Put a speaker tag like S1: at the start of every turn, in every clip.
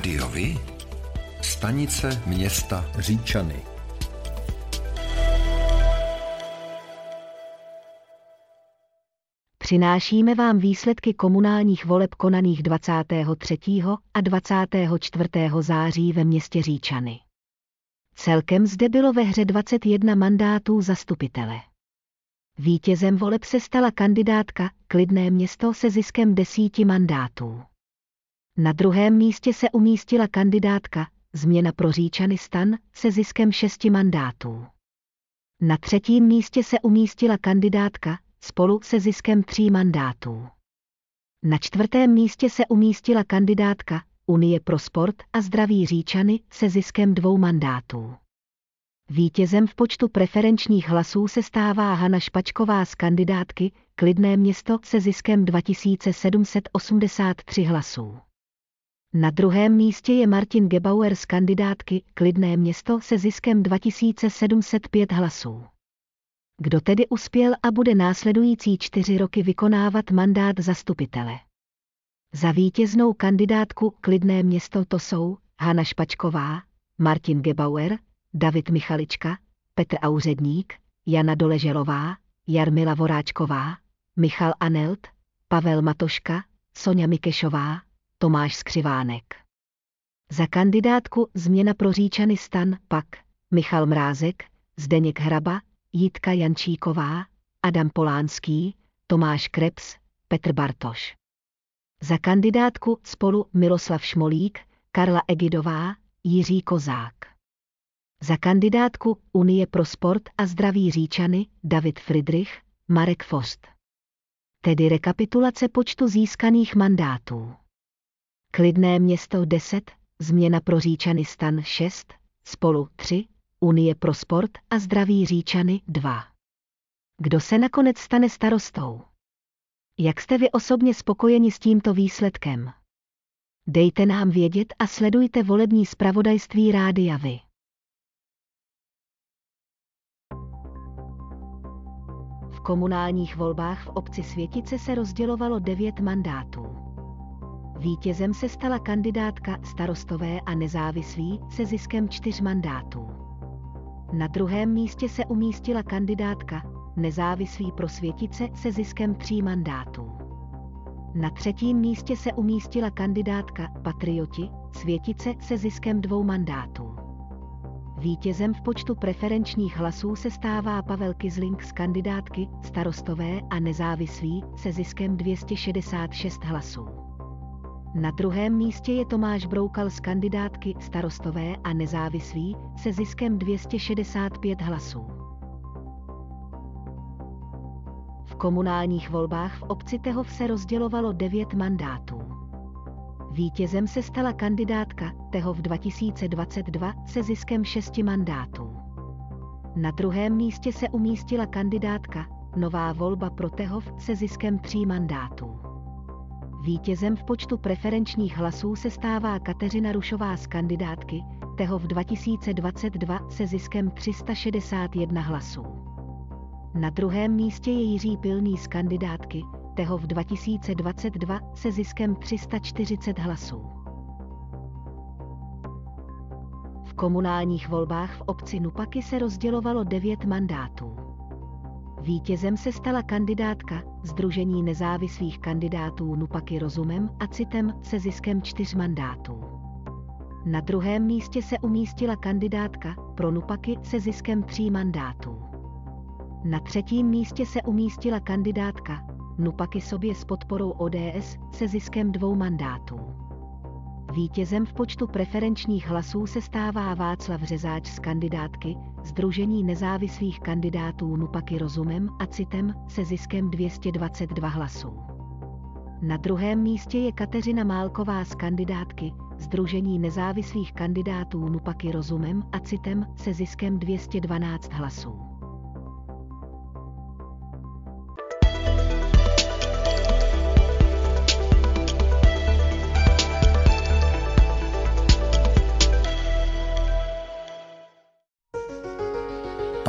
S1: Rádiovi? Stanice města Říčany.
S2: Přinášíme vám výsledky komunálních voleb konaných 23. a 24. září ve městě Říčany. Celkem zde bylo ve hře 21 mandátů zastupitele. Vítězem voleb se stala kandidátka Klidné město se ziskem desíti mandátů. Na druhém místě se umístila kandidátka Změna pro Říčany stan se ziskem šesti mandátů. Na třetím místě se umístila kandidátka spolu se ziskem tří mandátů. Na čtvrtém místě se umístila kandidátka Unie pro sport a zdraví Říčany se ziskem dvou mandátů. Vítězem v počtu preferenčních hlasů se stává Hana Špačková z kandidátky Klidné město se ziskem 2783 hlasů. Na druhém místě je Martin Gebauer z kandidátky Klidné město se ziskem 2705 hlasů. Kdo tedy uspěl a bude následující čtyři roky vykonávat mandát zastupitele? Za vítěznou kandidátku Klidné město to jsou Hana Špačková, Martin Gebauer, David Michalička, Petr Auředník, Jana Doleželová, Jarmila Voráčková, Michal Anelt, Pavel Matoška, Sonja Mikešová, Tomáš Skřivánek. Za kandidátku Změna pro Říčany stan pak Michal Mrázek, Zdeněk Hraba, Jitka Jančíková, Adam Polánský, Tomáš Krebs, Petr Bartoš. Za kandidátku spolu Miroslav Šmolík, Karla Egidová, Jiří Kozák. Za kandidátku Unie pro sport a zdraví Říčany David Friedrich, Marek Fost. Tedy rekapitulace počtu získaných mandátů. Klidné město 10, Změna pro Říčany stan 6, spolu 3, Unie pro sport a zdraví Říčany 2. Kdo se nakonec stane starostou? Jak jste vy osobně spokojeni s tímto výsledkem? Dejte nám vědět a sledujte volební zpravodajství Rádia Vy. V komunálních volbách v obci Světice se rozdělovalo devět mandátů. Vítězem se stala kandidátka starostové a nezávislí se ziskem čtyř mandátů. Na druhém místě se umístila kandidátka nezávislý pro Světice se ziskem tří mandátů. Na třetím místě se umístila kandidátka Patrioti Světice se ziskem dvou mandátů. Vítězem v počtu preferenčních hlasů se stává Pavel Kizling z kandidátky starostové a nezávislí se ziskem 266 hlasů. Na druhém místě je Tomáš Broukal z kandidátky starostové a nezávislí se ziskem 265 hlasů. V komunálních volbách v obci Tehov se rozdělovalo 9 mandátů. Vítězem se stala kandidátka Tehov 2022 se ziskem 6 mandátů. Na druhém místě se umístila kandidátka Nová volba pro Tehov se ziskem 3 mandátů. Vítězem v počtu preferenčních hlasů se stává Kateřina Rušová z kandidátky Tehov 2022 se ziskem 361 hlasů. Na druhém místě je Jiří Pilný z kandidátky Tehov 2022 se ziskem 340 hlasů. V komunálních volbách v obci Nupaky se rozdělovalo 9 mandátů. Vítězem se stala kandidátka Združení nezávislých kandidátů Nupaky rozumem a citem se ziskem čtyř mandátů. Na druhém místě se umístila kandidátka pro Nupaky se ziskem tří mandátů. Na třetím místě se umístila kandidátka Nupaky sobě s podporou ODS se ziskem dvou mandátů. Vítězem v počtu preferenčních hlasů se stává Václav Řezáč z kandidátky Združení nezávislých kandidátů Nupaky rozumem a citem se ziskem 222 hlasů. Na druhém místě je Kateřina Málková z kandidátky Združení nezávislých kandidátů Nupaky rozumem a citem se ziskem 212 hlasů.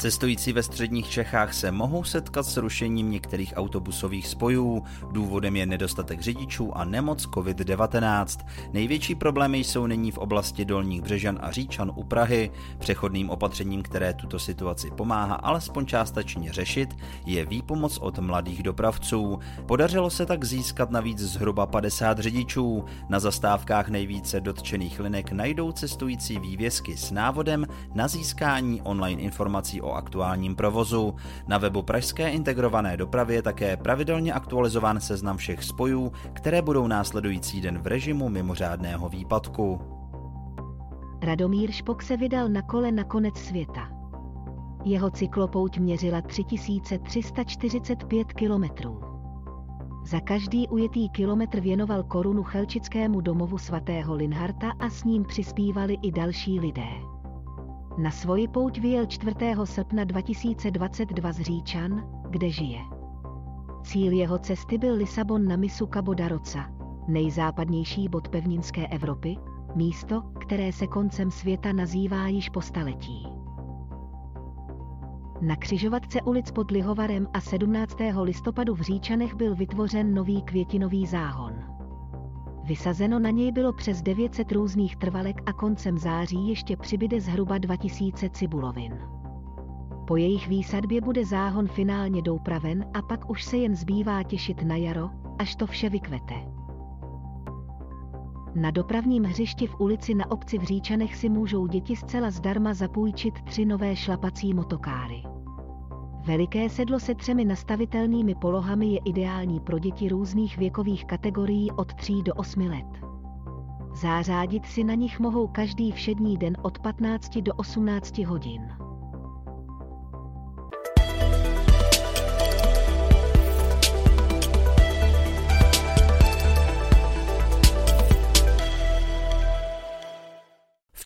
S3: Cestující ve středních Čechách se mohou setkat s rušením některých autobusových spojů. Důvodem je nedostatek řidičů a nemoc COVID-19. Největší problémy jsou nyní v oblasti Dolních Břežan a Říčan u Prahy. Přechodným opatřením, které tuto situaci pomáhá alespoň částečně řešit, je výpomoc od mladých dopravců. Podařilo se tak získat navíc zhruba 50 řidičů. Na zastávkách nejvíce dotčených linek najdou cestující vývězky s návodem na získání online informací o aktuálním provozu. Na webu Pražské integrované dopravy je také pravidelně aktualizován seznam všech spojů, které budou následující den v režimu mimořádného výpadku.
S2: Radomír Špok se vydal na kole na konec světa. Jeho cyklopouť měřila 3345 kilometrů. Za každý ujetý kilometr věnoval korunu Chelčickému domovu svatého Linharta a s ním přispívali i další lidé. Na svoji pouť vyjel 4. srpna 2022 z Říčan, kde žije. Cíl jeho cesty byl Lisabon na misu Cabo da Roca, nejzápadnější bod pevninské Evropy, místo, které se koncem světa nazývá již po staletí. Na křižovatce ulic pod Lihovarem a 17. listopadu v Říčanech byl vytvořen nový květinový záhon. Vysazeno na něj bylo přes 900 různých trvalek a koncem září ještě přibyde zhruba 2000 cibulovin. Po jejich výsadbě bude záhon finálně doupraven a pak už se jen zbývá těšit na jaro, až to vše vykvete. Na dopravním hřišti v ulici na obci v Říčanech si můžou děti zcela zdarma zapůjčit tři nové šlapací motokáry. Veliké sedlo se třemi nastavitelnými polohami je ideální pro děti různých věkových kategorií od 3 do 8 let. Zářádit si na nich mohou každý všední den od 15 do 18 hodin.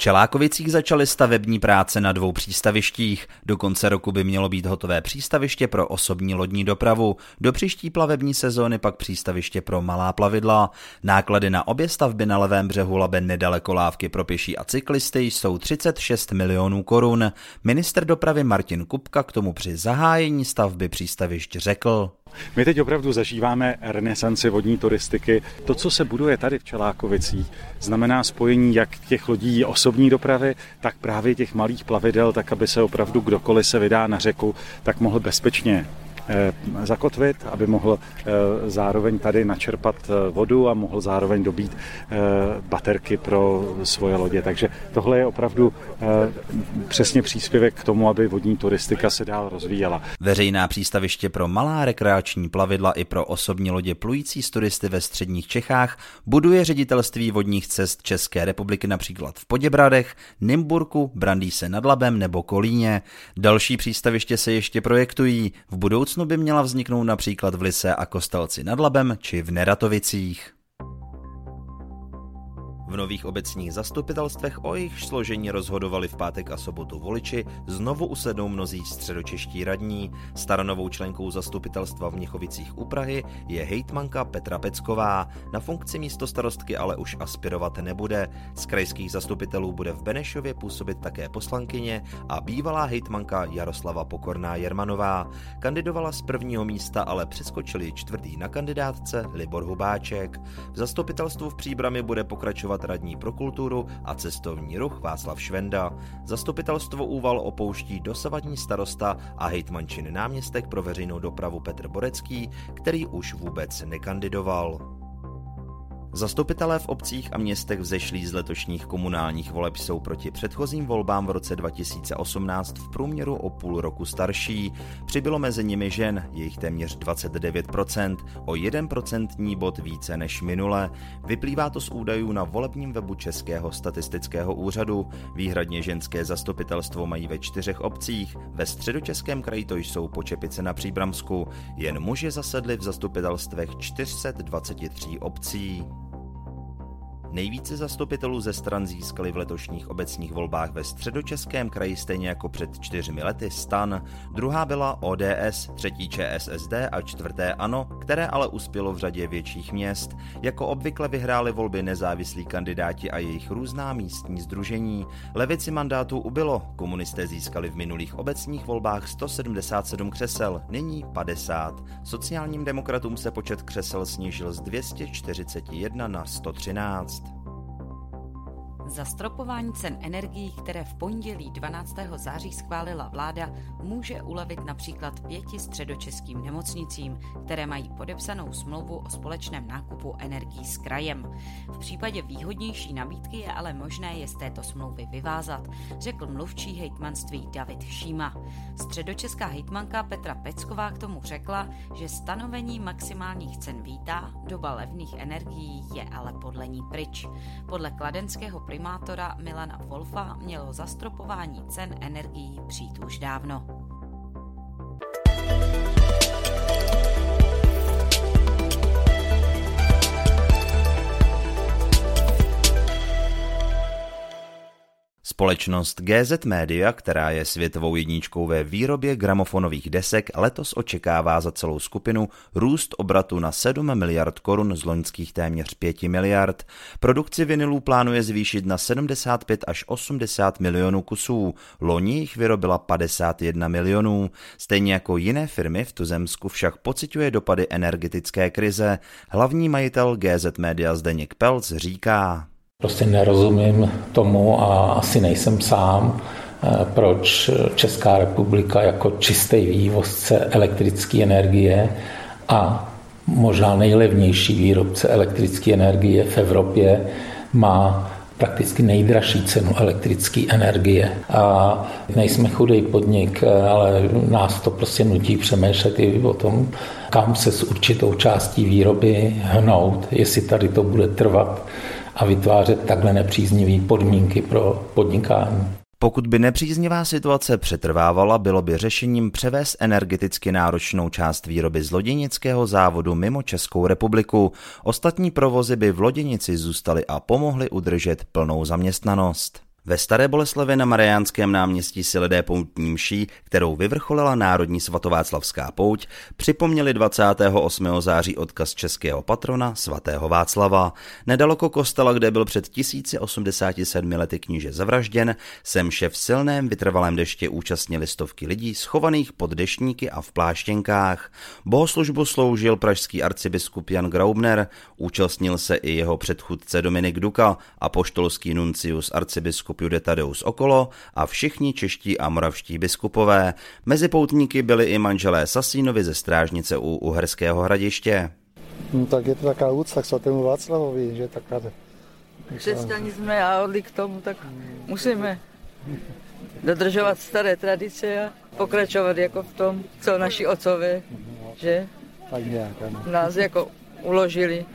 S3: Čelákovicích začaly stavební práce na dvou přístavištích. Do konce roku by mělo být hotové přístaviště pro osobní lodní dopravu, do příští plavební sezóny pak přístaviště pro malá plavidla. Náklady na obě stavby na levém břehu Labe nedaleko lávky pro pěší a cyklisty jsou 36 milionů korun. Minister dopravy Martin Kupka k tomu při zahájení stavby přístavišť řekl.
S4: My teď opravdu zažíváme renesanci vodní turistiky. To, co se buduje tady v Čelákovicích, znamená spojení jak těch lodí osobní dopravy, tak právě těch malých plavidel, tak aby se opravdu kdokoliv se vydá na řeku, tak mohl bezpečně zakotvit, aby mohl eh, zároveň tady načerpat eh, vodu a mohl zároveň dobít baterky pro svoje lodě. Takže tohle je opravdu přesně příspěvek k tomu, aby vodní turistika se dál rozvíjela.
S3: Veřejná přístaviště pro malá rekreační plavidla i pro osobní lodě plující z turisty ve středních Čechách buduje ředitelství vodních cest České republiky například v Poděbradech, Nymburku, Brandýse nad Labem nebo Kolíně. Další přístaviště se ještě projektují. V budoucnu budoucnu by měla vzniknout například v Lise a Kostelci nad Labem či v Neratovicích. V nových obecních zastupitelstvech o jejich složení rozhodovali v pátek a sobotu voliči, znovu usednou mnozí středočeští radní. Staronovou členkou zastupitelstva v Měchovicích u Prahy je hejtmanka Petra Pecková. Na funkci místo starostky ale už aspirovat nebude. Z krajských zastupitelů bude v Benešově působit také poslankyně a bývalá hejtmanka Jaroslava Pokorná Jermanová. Kandidovala z prvního místa, ale přeskočili čtvrtý na kandidátce Libor Hubáček. V zastupitelstvu v Příbrami bude pokračovat jmenovat radní pro kulturu a cestovní ruch Václav Švenda. Zastupitelstvo Úval opouští dosavadní starosta a hejtmančin náměstek pro veřejnou dopravu Petr Borecký, který už vůbec nekandidoval. Zastupitelé v obcích a městech vzešlí z letošních komunálních voleb jsou proti předchozím volbám v roce 2018 v průměru o půl roku starší. Přibylo mezi nimi žen, jejich téměř 29%, o 1% bod více než minule. Vyplývá to z údajů na volebním webu Českého statistického úřadu. Výhradně ženské zastupitelstvo mají ve čtyřech obcích, ve středočeském kraji to jsou Počepice na Příbramsku, jen muži zasedli v zastupitelstvech 423 obcí. Nejvíce zastupitelů ze stran získali v letošních obecních volbách ve středočeském kraji stejně jako před čtyřmi lety stan. Druhá byla ODS, třetí ČSSD a čtvrté ANO, které ale uspělo v řadě větších měst. Jako obvykle vyhráli volby nezávislí kandidáti a jejich různá místní združení. Levici mandátů ubylo, komunisté získali v minulých obecních volbách 177 křesel, nyní 50. Sociálním demokratům se počet křesel snížil z 241 na 113.
S5: Zastropování cen energií, které v pondělí 12. září schválila vláda, může ulevit například pěti středočeským nemocnicím, které mají podepsanou smlouvu o společném nákupu energií s krajem. V případě výhodnější nabídky je ale možné je z této smlouvy vyvázat, řekl mluvčí hejtmanství David Šíma. Středočeská hejtmanka Petra Pecková k tomu řekla, že stanovení maximálních cen vítá, doba levných energií je ale podle ní pryč. Podle kladenského prim primátora Milana Wolfa mělo zastropování cen energií přijít už dávno.
S3: Společnost GZ Media, která je světovou jedničkou ve výrobě gramofonových desek, letos očekává za celou skupinu růst obratu na 7 miliard korun z loňských téměř 5 miliard. Produkci vinilů plánuje zvýšit na 75 až 80 milionů kusů. Loni jich vyrobila 51 milionů. Stejně jako jiné firmy v tuzemsku však pociťuje dopady energetické krize. Hlavní majitel GZ Media Zdeněk Pelc říká.
S6: Prostě nerozumím tomu a asi nejsem sám, eh, proč Česká republika jako čistý vývozce elektrické energie a možná nejlevnější výrobce elektrické energie v Evropě má prakticky nejdražší cenu elektrické energie. A nejsme chudý podnik, eh, ale nás to prostě nutí přemýšlet i o tom, kam se s určitou částí výroby hnout, jestli tady to bude trvat a vytvářet takhle nepříznivé podmínky pro podnikání.
S3: Pokud by nepříznivá situace přetrvávala, bylo by řešením převést energeticky náročnou část výroby z loděnického závodu mimo Českou republiku. Ostatní provozy by v loděnici zůstaly a pomohly udržet plnou zaměstnanost. Ve Staré Boleslavě na Mariánském náměstí si lidé poutní mší, kterou vyvrcholila Národní svatováclavská pouť, připomněli 28. září odkaz českého patrona svatého Václava. Nedaleko kostela, kde byl před 1087 lety kníže zavražděn, semše v silném vytrvalém deště účastnili stovky lidí schovaných pod deštníky a v pláštěnkách. Bohoslužbu sloužil pražský arcibiskup Jan Graubner, účastnil se i jeho předchůdce Dominik Duka a poštolský nuncius arcibiskup Jude Tadeus okolo a všichni čeští a moravští biskupové. Mezi poutníky byli i manželé Sasínovi ze strážnice u Uherského hradiště.
S7: No, tak je to taková úcta k svatému Václavovi, že taká...
S8: Křesťani jsme a odli k tomu, tak musíme dodržovat staré tradice a pokračovat jako v tom, co naši otcové, že?
S7: Tak nějak, ano.
S8: Nás jako uložili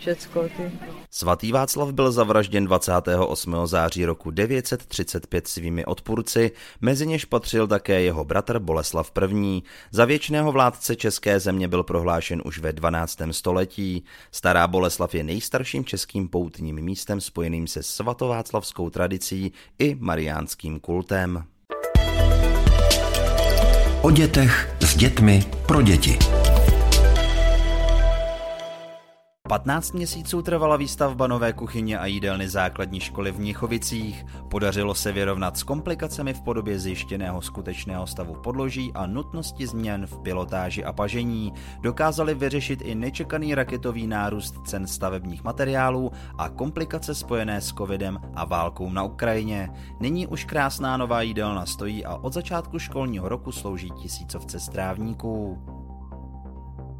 S8: všecko ty.
S3: Svatý Václav byl zavražděn 28. září roku 935 svými odpůrci, mezi něž patřil také jeho bratr Boleslav I. Za věčného vládce české země byl prohlášen už ve 12. století. Stará Boleslav je nejstarším českým poutním místem spojeným se svatováclavskou tradicí i mariánským kultem.
S1: O dětech s dětmi pro děti.
S3: 15 měsíců trvala výstavba nové kuchyně a jídelny základní školy v Měchovicích. Podařilo se vyrovnat s komplikacemi v podobě zjištěného skutečného stavu podloží a nutnosti změn v pilotáži a pažení. Dokázali vyřešit i nečekaný raketový nárůst cen stavebních materiálů a komplikace spojené s covidem a válkou na Ukrajině. Nyní už krásná nová jídelna stojí a od začátku školního roku slouží tisícovce strávníků.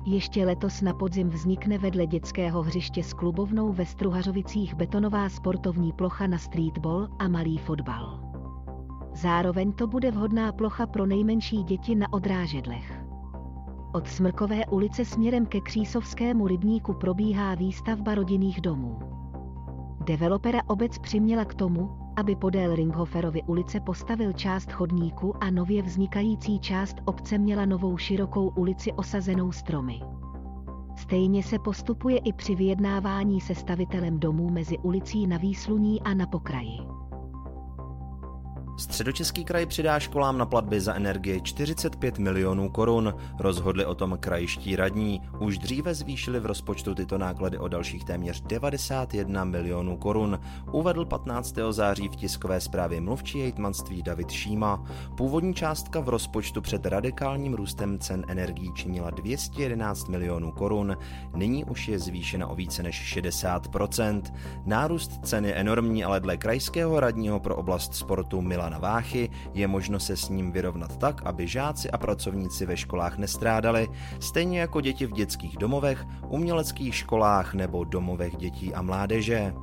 S2: Ještě letos na podzim vznikne vedle dětského hřiště s klubovnou ve Struhařovicích betonová sportovní plocha na streetball a malý fotbal. Zároveň to bude vhodná plocha pro nejmenší děti na odrážedlech. Od Smrkové ulice směrem ke Křísovskému rybníku probíhá výstavba rodinných domů. Developera obec přiměla k tomu, aby podél Ringhoferovy ulice postavil část chodníku a nově vznikající část obce měla novou širokou ulici osazenou stromy. Stejně se postupuje i při vyjednávání se stavitelem domů mezi ulicí na Výsluní a na pokraji.
S3: Středočeský kraj přidá školám na platby za energie 45 milionů korun. Rozhodli o tom krajští radní. Už dříve zvýšili v rozpočtu tyto náklady o dalších téměř 91 milionů korun. Uvedl 15. září v tiskové zprávě mluvčí jejtmanství David Šíma. Původní částka v rozpočtu před radikálním růstem cen energií činila 211 milionů korun. Nyní už je zvýšena o více než 60%. Nárůst cen je enormní, ale dle krajského radního pro oblast sportu Milan na Váchy, je možno se s ním vyrovnat tak, aby žáci a pracovníci ve školách nestrádali, stejně jako děti v dětských domovech, uměleckých školách nebo domovech dětí a mládeže.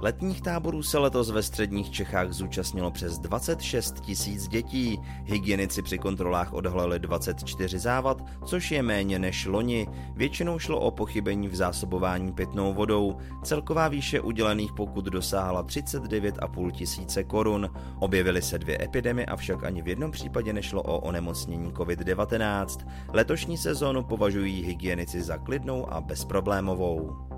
S3: Letních táborů se letos ve středních Čechách zúčastnilo přes 26 tisíc dětí. Hygienici při kontrolách odhalili 24 závad, což je méně než loni. Většinou šlo o pochybení v zásobování pitnou vodou. Celková výše udělených pokut dosáhla 39,5 tisíce korun. Objevily se dvě epidemie, avšak ani v jednom případě nešlo o onemocnění COVID-19. Letošní sezónu považují hygienici za klidnou a bezproblémovou.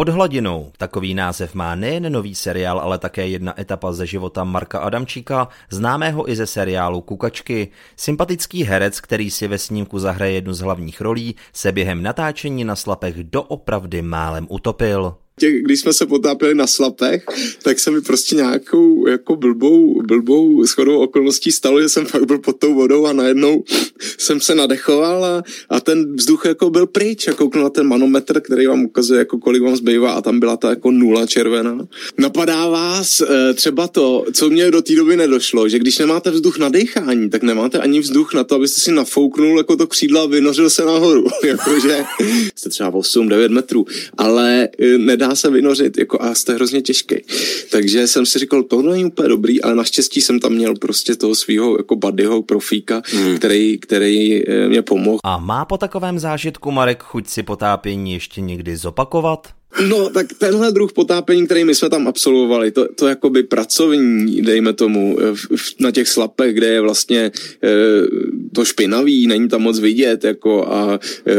S3: Pod hladinou, takový název má nejen nový seriál, ale také jedna etapa ze života Marka Adamčíka, známého i ze seriálu Kukačky. Sympatický herec, který si ve snímku zahraje jednu z hlavních rolí, se během natáčení na slapech doopravdy málem utopil
S9: těch, když jsme se potápěli na slapech, tak se mi prostě nějakou jako blbou, blbou shodou okolností stalo, že jsem fakt byl pod tou vodou a najednou jsem se nadechoval a, a ten vzduch jako byl pryč a kouknu na ten manometr, který vám ukazuje, jako kolik vám zbývá a tam byla ta jako nula červená. Napadá vás e, třeba to, co mě do té doby nedošlo, že když nemáte vzduch na dechání, tak nemáte ani vzduch na to, abyste si nafouknul jako to křídla a vynořil se nahoru. Jakože jste třeba 8-9 metrů, ale e, nedá se vynořit jako a jste hrozně těžký. Takže jsem si říkal, to není úplně dobrý, ale naštěstí jsem tam měl prostě toho svého jako buddyho profíka, hmm. který, který eh, mě pomohl.
S3: A má po takovém zážitku Marek chuť si potápění ještě někdy zopakovat?
S9: No, tak tenhle druh potápění, který my jsme tam absolvovali, to, to jakoby pracovní, dejme tomu, na těch slapech, kde je vlastně e, to špinavý, není tam moc vidět, jako a e,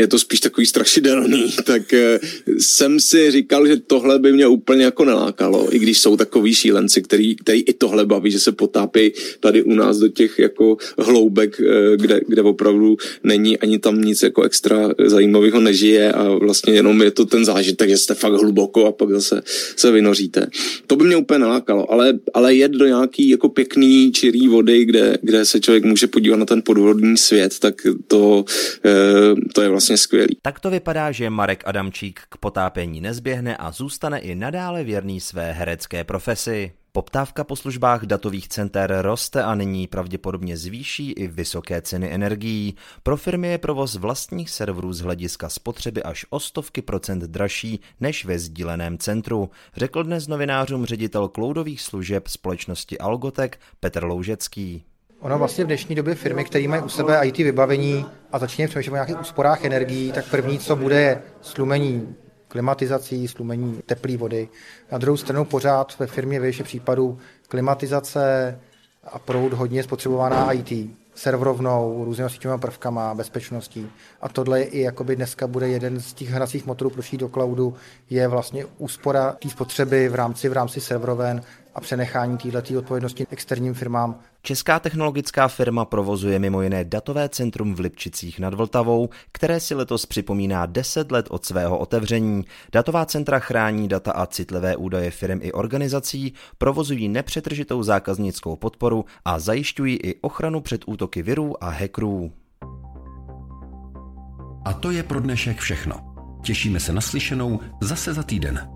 S9: je to spíš takový strašidelný, tak e, jsem si říkal, že tohle by mě úplně jako nelákalo, i když jsou takový šílenci, který, který i tohle baví, že se potápí tady u nás do těch jako hloubek, e, kde, kde opravdu není ani tam nic jako extra zajímavého nežije a vlastně jenom je to ten zážitek, že jste fakt hluboko a pak zase se vynoříte. To by mě úplně nalákalo, ale, ale jet do nějaký jako pěkný čirý vody, kde, kde se člověk může podívat na ten podvodní svět, tak to, e, to je vlastně skvělý.
S3: Tak to vypadá, že Marek Adamčík k potápění nezběhne a zůstane i nadále věrný své herecké profesi. Poptávka po službách datových center roste a nyní pravděpodobně zvýší i vysoké ceny energií. Pro firmy je provoz vlastních serverů z hlediska spotřeby až o stovky procent dražší než ve sdíleném centru, řekl dnes novinářům ředitel cloudových služeb společnosti Algotek Petr Loužecký.
S10: Ono vlastně v dnešní době firmy, které mají u sebe IT vybavení a začínají přemýšlet o nějakých úsporách energií, tak první, co bude, je slumení klimatizací, slumení teplé vody. Na druhou stranu pořád ve firmě ve případů klimatizace a proud hodně spotřebovaná IT, serverovnou, různými síťovými prvkama, bezpečností. A tohle i jakoby dneska bude jeden z těch hracích motorů pro do cloudu, je vlastně úspora té spotřeby v rámci, v rámci serveroven a přenechání této odpovědnosti externím firmám.
S3: Česká technologická firma provozuje mimo jiné datové centrum v Lipčicích nad Vltavou, které si letos připomíná 10 let od svého otevření. Datová centra chrání data a citlivé údaje firm i organizací, provozují nepřetržitou zákaznickou podporu a zajišťují i ochranu před útoky virů a hackerů.
S1: A to je pro dnešek všechno. Těšíme se na slyšenou zase za týden.